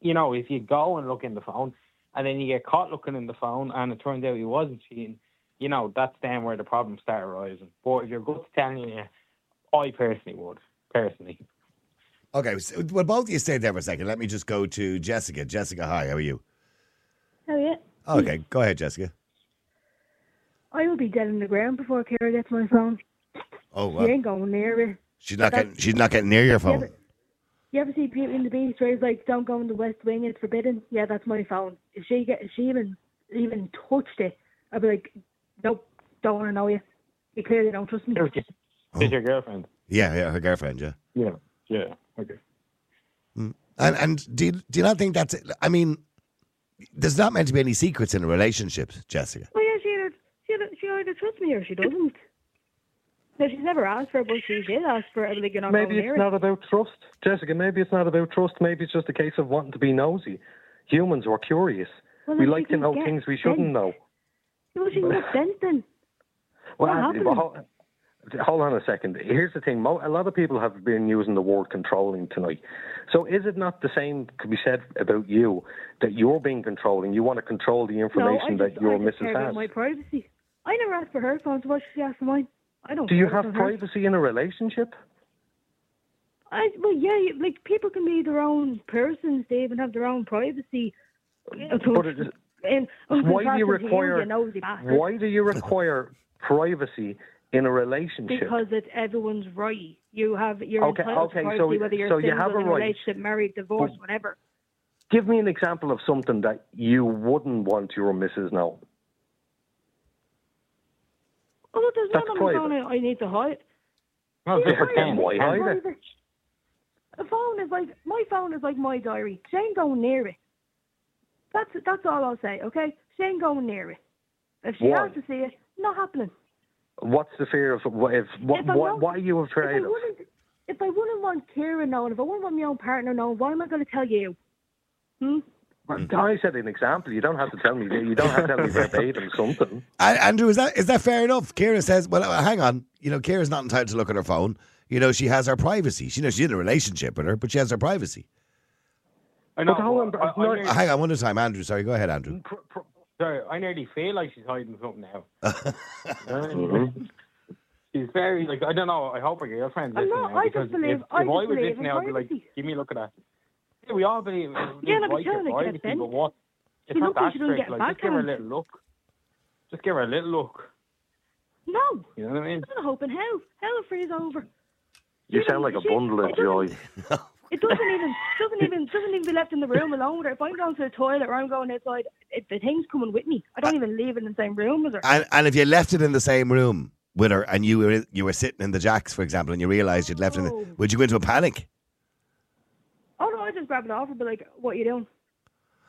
you know, if you go and look in the phone and then you get caught looking in the phone and it turns out he wasn't cheating, you know, that's then where the problems start arising. But if your gut's telling you, I personally would, personally. Okay, so, well, both of you stay there for a second. Let me just go to Jessica. Jessica, hi, how are you? Oh yeah. Okay, go ahead, Jessica. I will be dead in the ground before Kara gets my phone. Oh, She ain't going near it. she's not getting she's not getting near your Yeah, phone. But you ever see Beauty and the Beast where he's like, "Don't go in the West Wing; it's forbidden." Yeah, that's my phone. If she get, if she even even touched it, I'd be like, "Nope, don't want to know you. You clearly don't trust me." Is your, is your girlfriend? Yeah, yeah, her girlfriend, yeah. Yeah. Yeah. Okay. Mm. And and do you, do you not think that's? I mean, there's not meant to be any secrets in a relationship, Jessica. Oh yeah, she either she either, she either trusts me or she doesn't. No, she's never asked for it, but she did ask for be like, "You're not Maybe it's it." not about trust, Jessica. Maybe it's not about trust. Maybe it's just a case of wanting to be nosy. Humans are curious. Well, we like to know things we shouldn't know. Well, she get sense then. Well, Andy, happened? well, hold, hold on a second. Here's the thing. A lot of people have been using the word controlling tonight. So is it not the same could be said about you that you're being controlling? You want to control the No, I information just, that your I just care missus about has. my privacy. I never asked for her phone, so why should she ask for mine? I don't. Do you have her. privacy in a relationship? I well, yeah, like people can be their own persons. They even have their own privacy. But it is- in, Why do you require? you. Why do you require privacy in a relationship? Because it's everyone's right. You have you're Okay, entitled okay, to so- privacy, whether you're so you single, have a in a right. relationship, married, divorced, But- whatever. Give me an example of something that you wouldn't want your missus know. Oh, look, there's That's none on my phone I I need to hide. Well, Yeah, just pretend. why it's hide it? A phone is like my phone is like my diary. She ain't going near it. That's that's all I'll say. Okay, she ain't going near it. If she Why? has to see it, not happening. What's the fear of what? If, what, If what why are you If afraid of? if I wouldn't want Kieran knowing, if I wouldn't want my own partner knowing, why am I going to tell you? Hmm? I said an example. You don't have to tell me. You don't have to tell me verbatim something. *laughs* A- Andrew, is that is that fair enough? Kira says, "Well, uh, hang on. You know, Kira's not entitled to look at her phone. You know, she has her privacy. She you know she's in a relationship with her, but she has her privacy." I know. But hold on, but but I, I no- nearly- Uh, hang on, one at a time, Andrew. Sorry, go ahead, Andrew. Pr- pr- sorry, I nearly feel like she's hiding something now. Mm-hmm. *laughs* *laughs* She's very like I don't know. I hope her girlfriend's I'm listening not- now I just because believe- if, I if just I was believe in listening, I'd be like, "Give me a look at that." Yeah, we all believe. Yeah, no, but like your tell to get privacy, sent. but what? It's She not that she strict. get Like, just give her a little look. Just give her a little look. No, You know what I mean? I'm hoping hell, hell will freeze over. you She sound like a she- bundle of joy. *laughs* It doesn't even doesn't even doesn't even be left in the room alone with her. If I'm going to the toilet or I'm going outside, it, the thing's coming with me. I don't even leave it in the same room as her. And and if you left it in the same room with her, and you were you were sitting in the jacks, for example, and you realised you'd left it, in the, would you go into a panic? Oh no, I just grab it off and be like, "What are you doing?"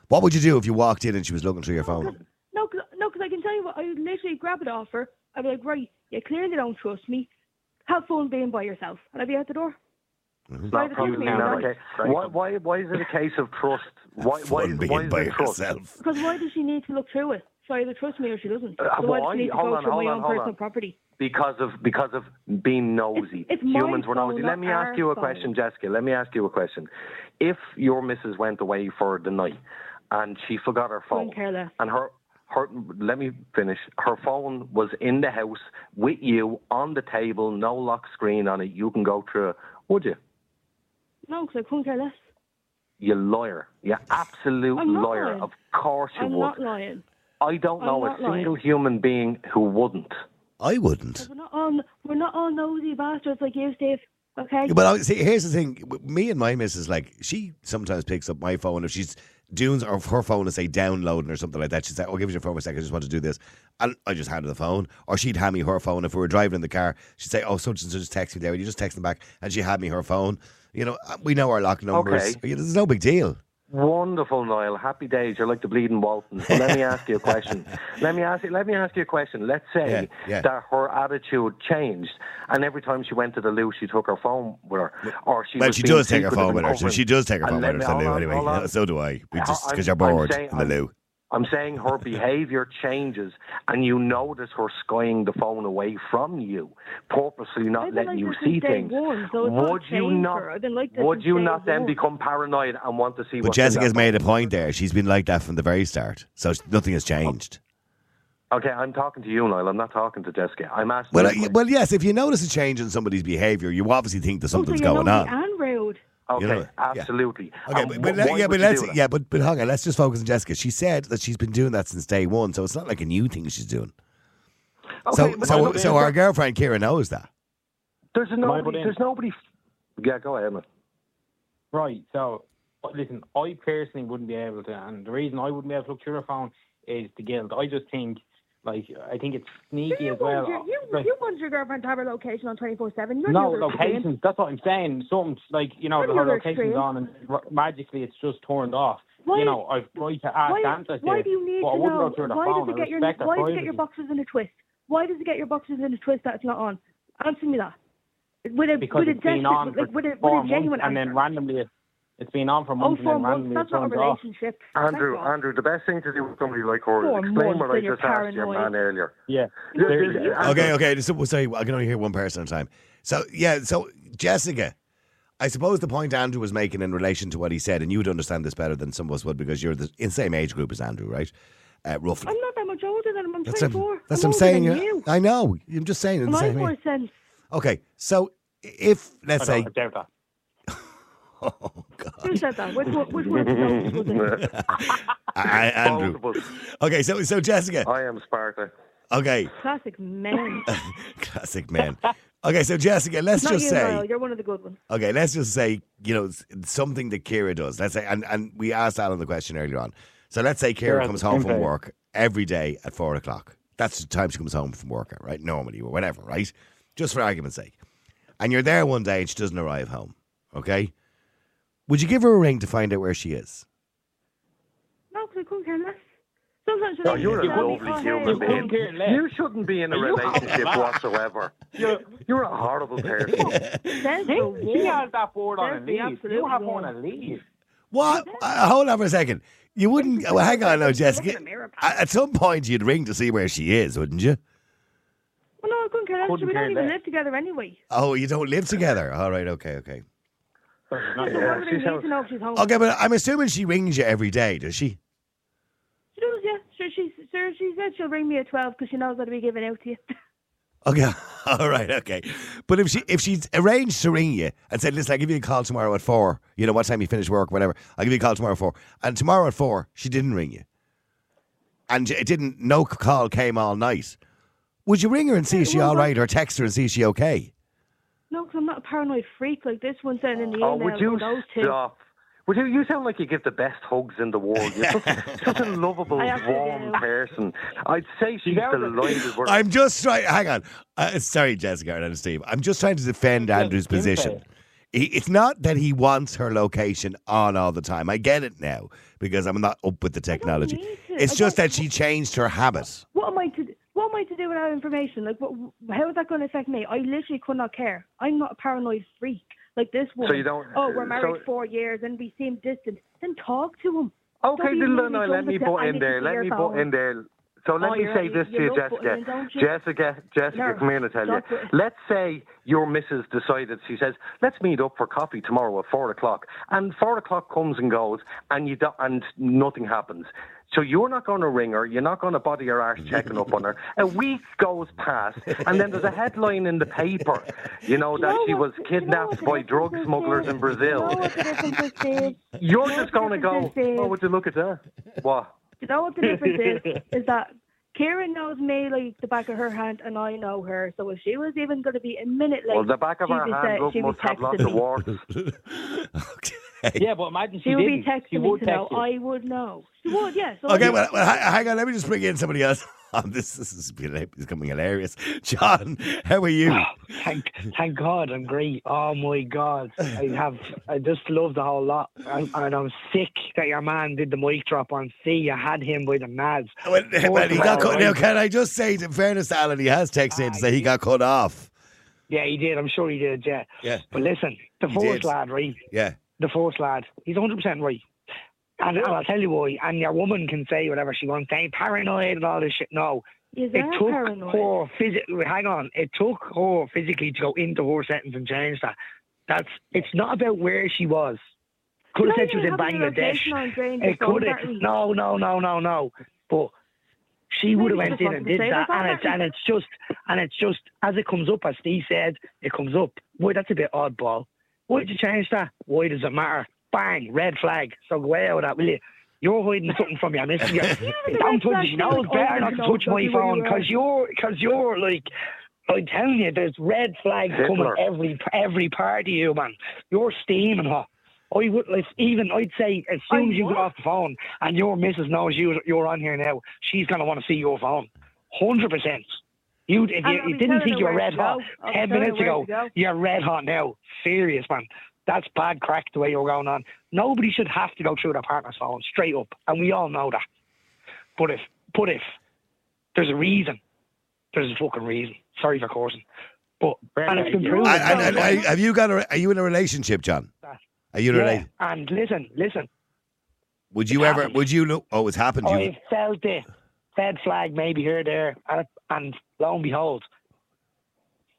What would you do if you walked in and she was looking through your phone? No, cause, no, because I can tell you what. I would literally grab it off her. I'd be like, "Right, you clearly don't trust me. Have fun being by yourself," and I'd be out the door. Mm-hmm. Not By the probably not okay. Why, why, why is it a case of trust? Why, why, Fun being why is by it trust? yourself. *laughs* Because why does she need to look through it? She either trusts me or she doesn't. Uh, so does need to Hold go on, through hold my on, own hold personal on. property? Because of because of being nosy. It's- it's Humans were nosy. Let me ask you a phone. question, Jessica. Let me ask you a question. If your missus went away for the night and she forgot her phone Couldn't care less. and her her let me finish. Her phone was in the house with you on the table, no lock screen on it. You can go through it. Would you? No, because I couldn't care less. You liar. You absolute I'm liar. lying. Of course you I'm would. not lying. I don't I'm know a not lying. single human being who wouldn't. I wouldn't. We're not all we're not all nosy bastards like you, Steve. Okay. But see, here's the thing: me and my missus, like, she sometimes picks up my phone if she's doing or if her phone is say downloading or something like that. She'd say, "Oh, give us your phone for a second. I just want to do this," and I just hand her the phone. Or she'd hand me her phone if we were driving in the car. She'd say, "Oh, such and such just text me there." You just text them back, and she had me her phone. You know, uh, we know our lock numbers. Okay. You know, There's no big deal. Wonderful, Niall. Happy days. You're like the bleeding Walton. So let me ask you a question. *laughs* let me ask you. Let me ask you a question. Let's say Yeah, yeah. that her attitude changed, and every time she went to the loo, she took her phone with her, or she Well, she does take her phone with her. So she does take her phone with her to the loo anyway. on. So do I. Just because you're bored saying- in the loo. I'm saying her *laughs* behaviour changes, and you notice her skying the phone away from you, purposely not I've letting like you see things. one, so would you not? her. I've been like would you not then one. become paranoid and want to see? But what's in Jessica's made a point there. She's been like that from the very start. So nothing has changed. Okay, I'm talking to you, Niall. I'm not talking to Jessica. I'm asking. Well, you uh, well, yes. If you notice a change in somebody's behaviour, you obviously think that Oh, so something's going on. And rude. Okay, You know, yeah. absolutely. Okay, but, but let- yeah, but let's yeah, but but hang on. Let's just focus on Jessica. She said that she's been doing that since day one, so it's not like a new thing she's doing. Okay, so so so our girlfriend Kira knows that. there's I nobody. There's nobody. Yeah, go ahead, man. Right. So, listen, I personally wouldn't be able to, and the reason I wouldn't be able to look through her phone is the guilt. I just think, like, I think it's sneaky You as well. your, you, Like, you want your girlfriend to have her location on 24 7. No the other extreme. locations. That's what I'm saying. Something like you know, You're the her location's extreme. on, and r- magically it's just turned off. Why- you know, I've tried to ask Why, answers why do you need to know? go through the Why does it get your Why does it get your boxes in a twist? Why does it get your boxes in a twist that it's not on? Answer me that. With a because with a desperate- on like, with a, with four a genuine and then randomly it, it's been on for Oh, months, four and then months. randomly That's it not a turns off. relationship. Andrew, That's wrong. Andrew, the best thing to do with somebody like her Four is explain what I and you're just asked your paranoid. man earlier. Yeah. There- Okay, okay. So, sorry, I can only hear one person at a time. So yeah, so Jessica, I suppose the point Andrew was making in relation to what he said, and you would understand this better than some of us would because you're the in the same age group as Andrew, right? Uh, roughly. I'm not that much older than him. I'm That's 24. that's I'm what I'm saying. older yeah. than you. I know. I'm just saying. in And the same more age. sense. Okay, so if let's I say, don't doubt that. Oh God, Who said that? Which one, which one of those was it? I, I- Andrew. Both of us. Okay, so so Jessica. I am Sparta. Okay, Classic men. *laughs* classic man. Okay, so Jessica, let's not just you, say. Niall. You're one of the good ones. Okay, let's just say, you know, s- something that Kira does. Let's say, and, and we asked Alan the question earlier on. So let's say Kira Kira comes home from pay. work every day at four o'clock. That's the time she comes home from work, at, right? Normally, or whatever, right? Just for argument's sake. And you're there one day and she doesn't arrive home, okay? Would you give her a ring to find out where she is? No, because I couldn't care less. Sometimes No, you're a me, tell me, lovely oh, human You being. couldn't care less. You shouldn't be in a relationship whatsoever. *laughs* You're, you're a horrible *laughs* person. Says the She has that board on a There's the leave. You have one. one a leave. What? Uh, hold on for a second. You wouldn't. Well, hang on now, Jessica. in the mirror, pal. At at some point, you'd ring to see where she is, wouldn't you? Well, no, I couldn't care less. Couldn't we care don't even less. live together anyway. Oh, you don't live together. All right, okay, okay. But it's not So Yeah, I she need sounds- to know if she's home? Okay, but I'm assuming she rings you every day, does she? She does, yeah. Sure, she, sure, she said she'll ring me at 12 because she knows that'll be giving out to you. Okay, *laughs* all right, okay. But if she if she's arranged to ring you and said, "Listen, I'll give you a call tomorrow at four. You know what time you finish work, whatever. I'll give you a call tomorrow at four. And tomorrow at four, she didn't ring you, and it didn't. No call came all night. Would you ring her and see is she well, all or text her and see is she okay? no, because I'm not a paranoid freak like this one said in the Oh, email. would you those two. stop? Would you? You sound like you give the best hugs in the world. You're such, *laughs* such a lovable, warm do. person. I'd say she's out of- delighted. We're, I'm just trying. Hang on. Uh, sorry, Jessica and Steve. I'm just trying to defend Andrew's position. He, it's not that he wants her location on all the time. I get it now because I'm not up with the technology. It's I just that she changed her habit. What am I to what am I to do with that information? Like, what, how is that going to affect me? I literally could not care. I'm not a paranoid freak like this woman. you don't- Oh, we're married so- four years and we seem distant. Then talk to him. Okay, Don't then really no, let me put in there. Let me put in there. So let Oh, me say this to you, Jessica. Jessica, Jessica, No, come here and tell you. it. Let's say your missus decided, she says, let's meet up for coffee tomorrow at four o'clock. And four o'clock comes and goes and you do, and nothing happens. So you're not going to ring her. You're not going to bother your arse checking up on her. A week goes past, and then there's a headline in the paper, you know, that You know she what- was you know kidnapped what by drug smugglers Dave? in Brazil. You know what the difference is, Dave? *laughs* You're You know just going to go, difference oh, would you look at that? What? You know what the difference is? Is that Kieran knows me like the back of her hand, and I know her. So if she was even going to be a minute late, well, the back of she'd hand say- look, she'd be must have lots texting of me. warts. *laughs* *laughs* okay. Yeah, but imagine she, She would didn't. be texting she me would to know. you. I would know. She would, yes. So Okay, well, well, hang on. Let me just bring in somebody else. Um, *laughs* this, this is becoming hilarious. John, how are you? Thank, thank God, I'm great. Oh my God, I have, I just love the whole lot, and, and I'm sick that your man did the mic drop on C. You had him by the nads. Well, well, he got cut. Now, can I just say, in fairness to Alan, he has texted in to say he got cut off. Yeah, he did. I'm sure he did. Yeah. Yeah. But listen, the He first lad, right? Yeah. The first lad, he's 100 percent right. And, and I'll tell you why. And your woman can say whatever she wants, saying paranoid and all this shit. No, Is it took paranoid? her physically. Hang on, it took her physically to go into her sentence and change that. That's. It's not about where she was. Could have said she was in Bangladesh. location on drain your It could have. No, no, no, no, no. But she would have went in and did that, and it's and it's just and it's just as it comes up, as Steve said, it comes up. Boy, that's a bit oddball. Why did you change that? Why does it matter? Bang, red flag. So go away with that, will you? You're hiding something from *laughs* your missus. You- Don't touch flag it. You know thing, better not to touch my phone because are. you're because you're like. I'm telling you, there's red flags coming every every part of you, man. You're steaming hot. I would like even I'd say as soon as you get off the phone and your missus knows you you're on here now, she's gonna want to see your phone. Hundred percent. You if you, you didn't think you were red hot ten minutes ago, you're red hot now. Serious man. That's bad crack the way you're going on. Nobody should have to go through their partner's phone straight up, and we all know that. But if but if there's a reason, there's a fucking reason. Sorry for cursing. But and it's been proven. And, and, now, and, have you got? A, are you in a relationship, John? Are you in a relationship? and listen, listen. Would you It's ever? happened. Would you look? Oh, it's happened. To you, I felt it. Red flag maybe here, there, and, and lo and behold,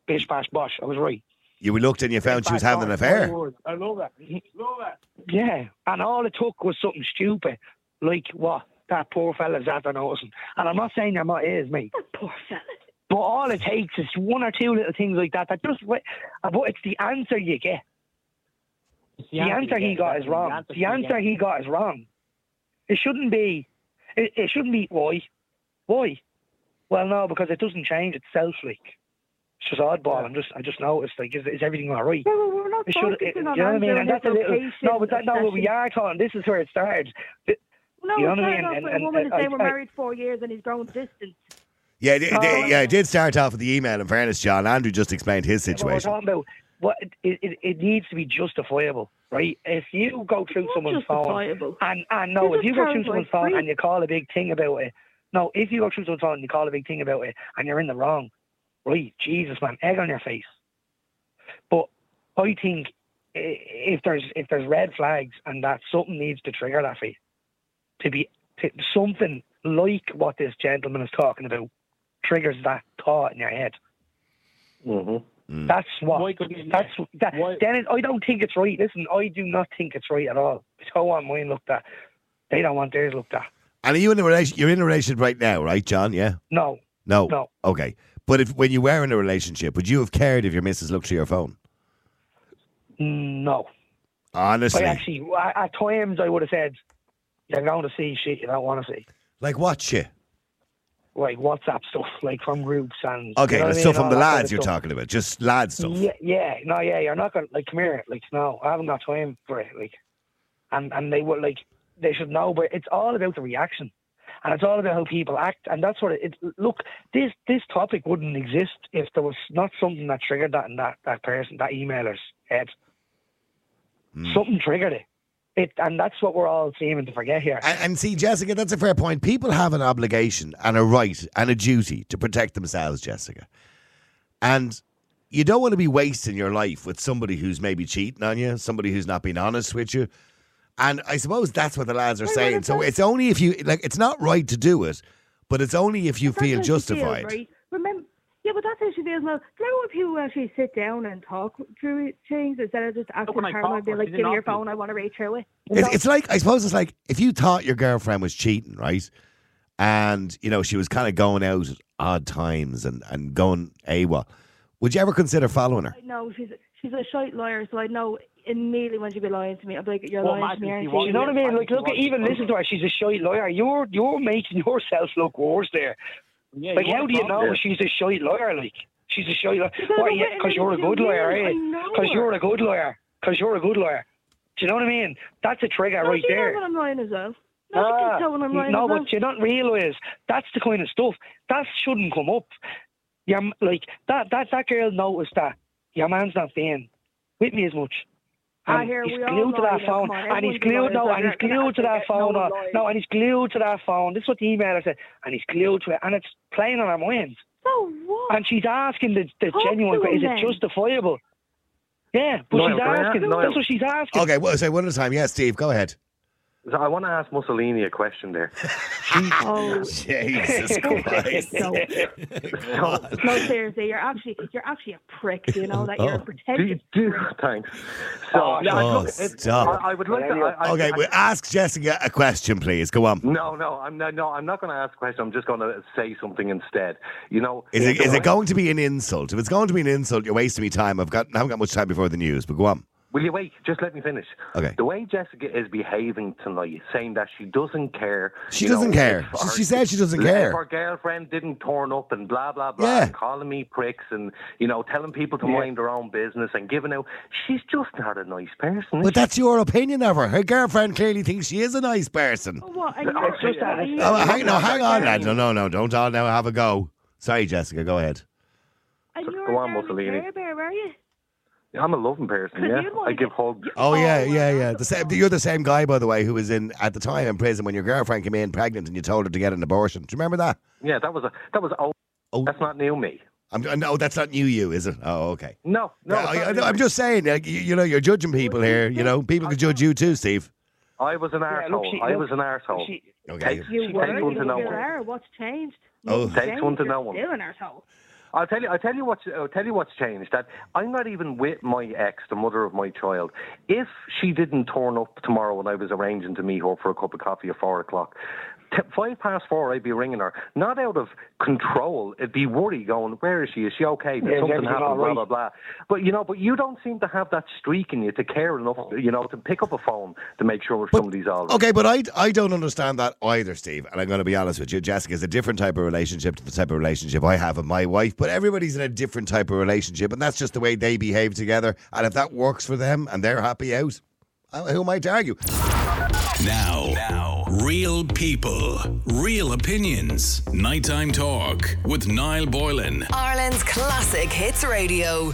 bish bash bosh. I was right. you looked and you found she was having an affair. I love that. Love that. Yeah, and all it took was something stupid, like what that poor fella's after noticing. And I'm not saying your mate is, mate. That poor fella. But all it takes is one or two little things like that. That just, wa- but it's the answer you get. The, answer he got is wrong. The answer he got is wrong. It shouldn't be. It, it shouldn't be why. Why? Well, no, because it doesn't change itself. Like it's just oddball. I'm just, I just noticed. Like, is, is everything all right? Yeah, well, we're not It should, it, focusing you on know what I mean? And that's a little. location, No, but that, no, but we are talking. This is where it started. Th- No, you know what I fair mean? enough And- for a and- woman to I- say we're I- married four years and he's grown distant. Yeah, it, it- Oh, yeah, it did start off with the email. In fairness, John, Andrew just explained his But we're situation. talking about what it, it, it needs to be justifiable, right? If you go through Not someone's phone and and no, You're if you go through paranoid, someone's phone and you call a big thing about it, no, if you go through someone's phone and you call a big thing about it and you're in the wrong, right? Jesus, man, egg on your face. But I think if there's if there's red flags and that something needs to trigger that for to be to, something like what this gentleman is talking about triggers that thought in your head. Mm-hmm. That's what. Why that's that. Why- Then it, I don't think it's right. Listen, I do not think it's right at all. I don't want mine looked at. They don't want theirs looked at. And are you in a relation? You're in a relationship right now, right, John? Yeah. No, No. No. Okay. But if when you were in a relationship, would you have cared if your missus looked through your phone? no. Honestly, I actually, I- at times, I would have said, "You're going to see shit you don't want to see." like what shit? like WhatsApp stuff, like from groups and Okay, you know the what I stuff mean? from the lads you're stuff. talking about, just lad stuff. Yeah, yeah, no, yeah, you're not gonna like come here, like no, I haven't got time for it, like, and and they were like they should know, but it's all about the reaction, and it's all about how people act, and that's what it. look, this this topic wouldn't exist if there was not something that triggered that in that that person, that emailer's head. Hmm. Something triggered it. It, and that's what we're all seeming to forget here. And, and see, Jessica, that's a fair point. People have an obligation and a right and a duty to protect themselves, Jessica. And you don't want to be wasting your life with somebody who's maybe cheating on you, somebody who's not being honest with you. And I suppose that's what the lads are Well, saying. So it's only if you like. It's not right to do it, but it's only if you feel justified. Feels, right? Remember, yeah, but that's how she feels. Well, do you know when people actually sit down and talk through things instead of just acting when I paranoid, talk, being like, "Give me your not? phone, I want to read through it." It's, it's like I suppose it's like if you thought your girlfriend was cheating, right? And you know she was kind of going out at odd times and and going AWOL. Would you ever consider following her? No, know she's she's a shite liar, so I know immediately when she'd be lying to me. I'm like, "You're Well, lying to me, aren't you?" You know what I mean? Like, look, she even listen to her. She's a shy lawyer. You're you're making yourself look worse there. Yeah, like, how do you know to her. she's a shy lawyer? Like, she's a shy lawyer. Because Why? I'm Because you're a good you. lawyer, eh? Because you're a good lawyer. Because you're a good lawyer. Do you know what I mean? That's a trigger No, right she there. knows when I'm lying as well. No, Ah, can tell when I'm lying no, as well. but you don't realise that's the kind of stuff that shouldn't come up. Yeah, like that that that girl noticed that your man's not being with me as much. And he's we all glued to that phone, on, and he's everyone's glued liars, no, and he's glued to that phone. get No, no and he's glued to that phone. This is what the emailer said, and he's glued to it, and it's playing on her mind. So what? And she's asking the, the Talk genuine, to him is it justifiable? Yeah, but Niall, she's can I ask- asking. That's what she's asking. Okay, well, say one at a time. Yes, Steve, go ahead. So I want to ask Mussolini a question there. *laughs* Oh, Jesus *laughs* oh, Christ. no. *laughs* no, seriously, you're actually you're actually a prick. You know that you're a Oh. Do, pretentious do, prick. thanks. Oh, so, Oh, yeah, oh, look, stop. I, I would like to. I, I, Okay, I, well, ask Jessica a question, please. Go on. No, no, I'm not. No, I'm not going to ask a question. I'm just going to say something instead. You know, Is it, the is way- it going to be an insult? If it's going to be an insult, you're wasting me time. I've got I haven't got much time before the news, but go on. Will you wait? Just let me finish. Okay. The way Jessica is behaving tonight, saying that she doesn't care. She doesn't care. She- her- she said she doesn't if care. her girlfriend didn't turn up and blah blah blah, Yeah. and calling me pricks and you know telling people to mind their own business and giving out. She's just not a nice person. But that's your opinion of her. Her girlfriend clearly thinks she is a nice person. Oh, what? You're, just that- you- Oh, hang, no, hang on, lad. No, no, no. Don't all now have a go. Sorry, Jessica. Go ahead. and you're Go on, Mussolini. Care Bear, are you? She? I'm a loving person. Yeah, you'd I give get- hugs. Oh, yeah, Oh, yeah, wow. yeah. The same, you're the same guy, by the way, who was in at the time in prison when your girlfriend came in pregnant and you told her to get an abortion. Do you remember that? Yeah, that was a that was old. Oh. That's not new me. I'm, uh, no, that's not new. You is it? Oh, okay. No, no. Yeah, it's I, not new am just saying. Like, you, you know, you're judging people here. You know, people could judge you too, Steve. I was an Yeah, arsehole. look, she- I look, was an arsehole. she- Okay. Takes, You takes were. one You to know one. What's changed? Oh. Nothing's Takes one to You're know one. Still an arsehole. I'll tell you. I'll tell you what's. I'll tell you what's changed. That I'm not even with my ex, the mother of my child. If she didn't turn up tomorrow when I was arranging to meet her for a cup of coffee at four o'clock, t- five past four, I'd be ringing her. Not out of control. It'd be worry going. Where is she? Is she okay? Did Yeah, something everything happen? all Blah blah blah. But you know, but you don't seem to have that streak in you to care enough. You know, to pick up a phone to make sure somebody's all right. Okay, but I, I don't understand that either, Steve. And I'm going to be honest with you. Jessica is a different type of relationship to the type of relationship I have with my wife. But everybody's in a different type of relationship, and that's just the way they behave together. And if that works for them and they're happy out, who am I to argue? Now, now, real people, real opinions. Nighttime talk with Niall Boylan. Ireland's classic hits radio.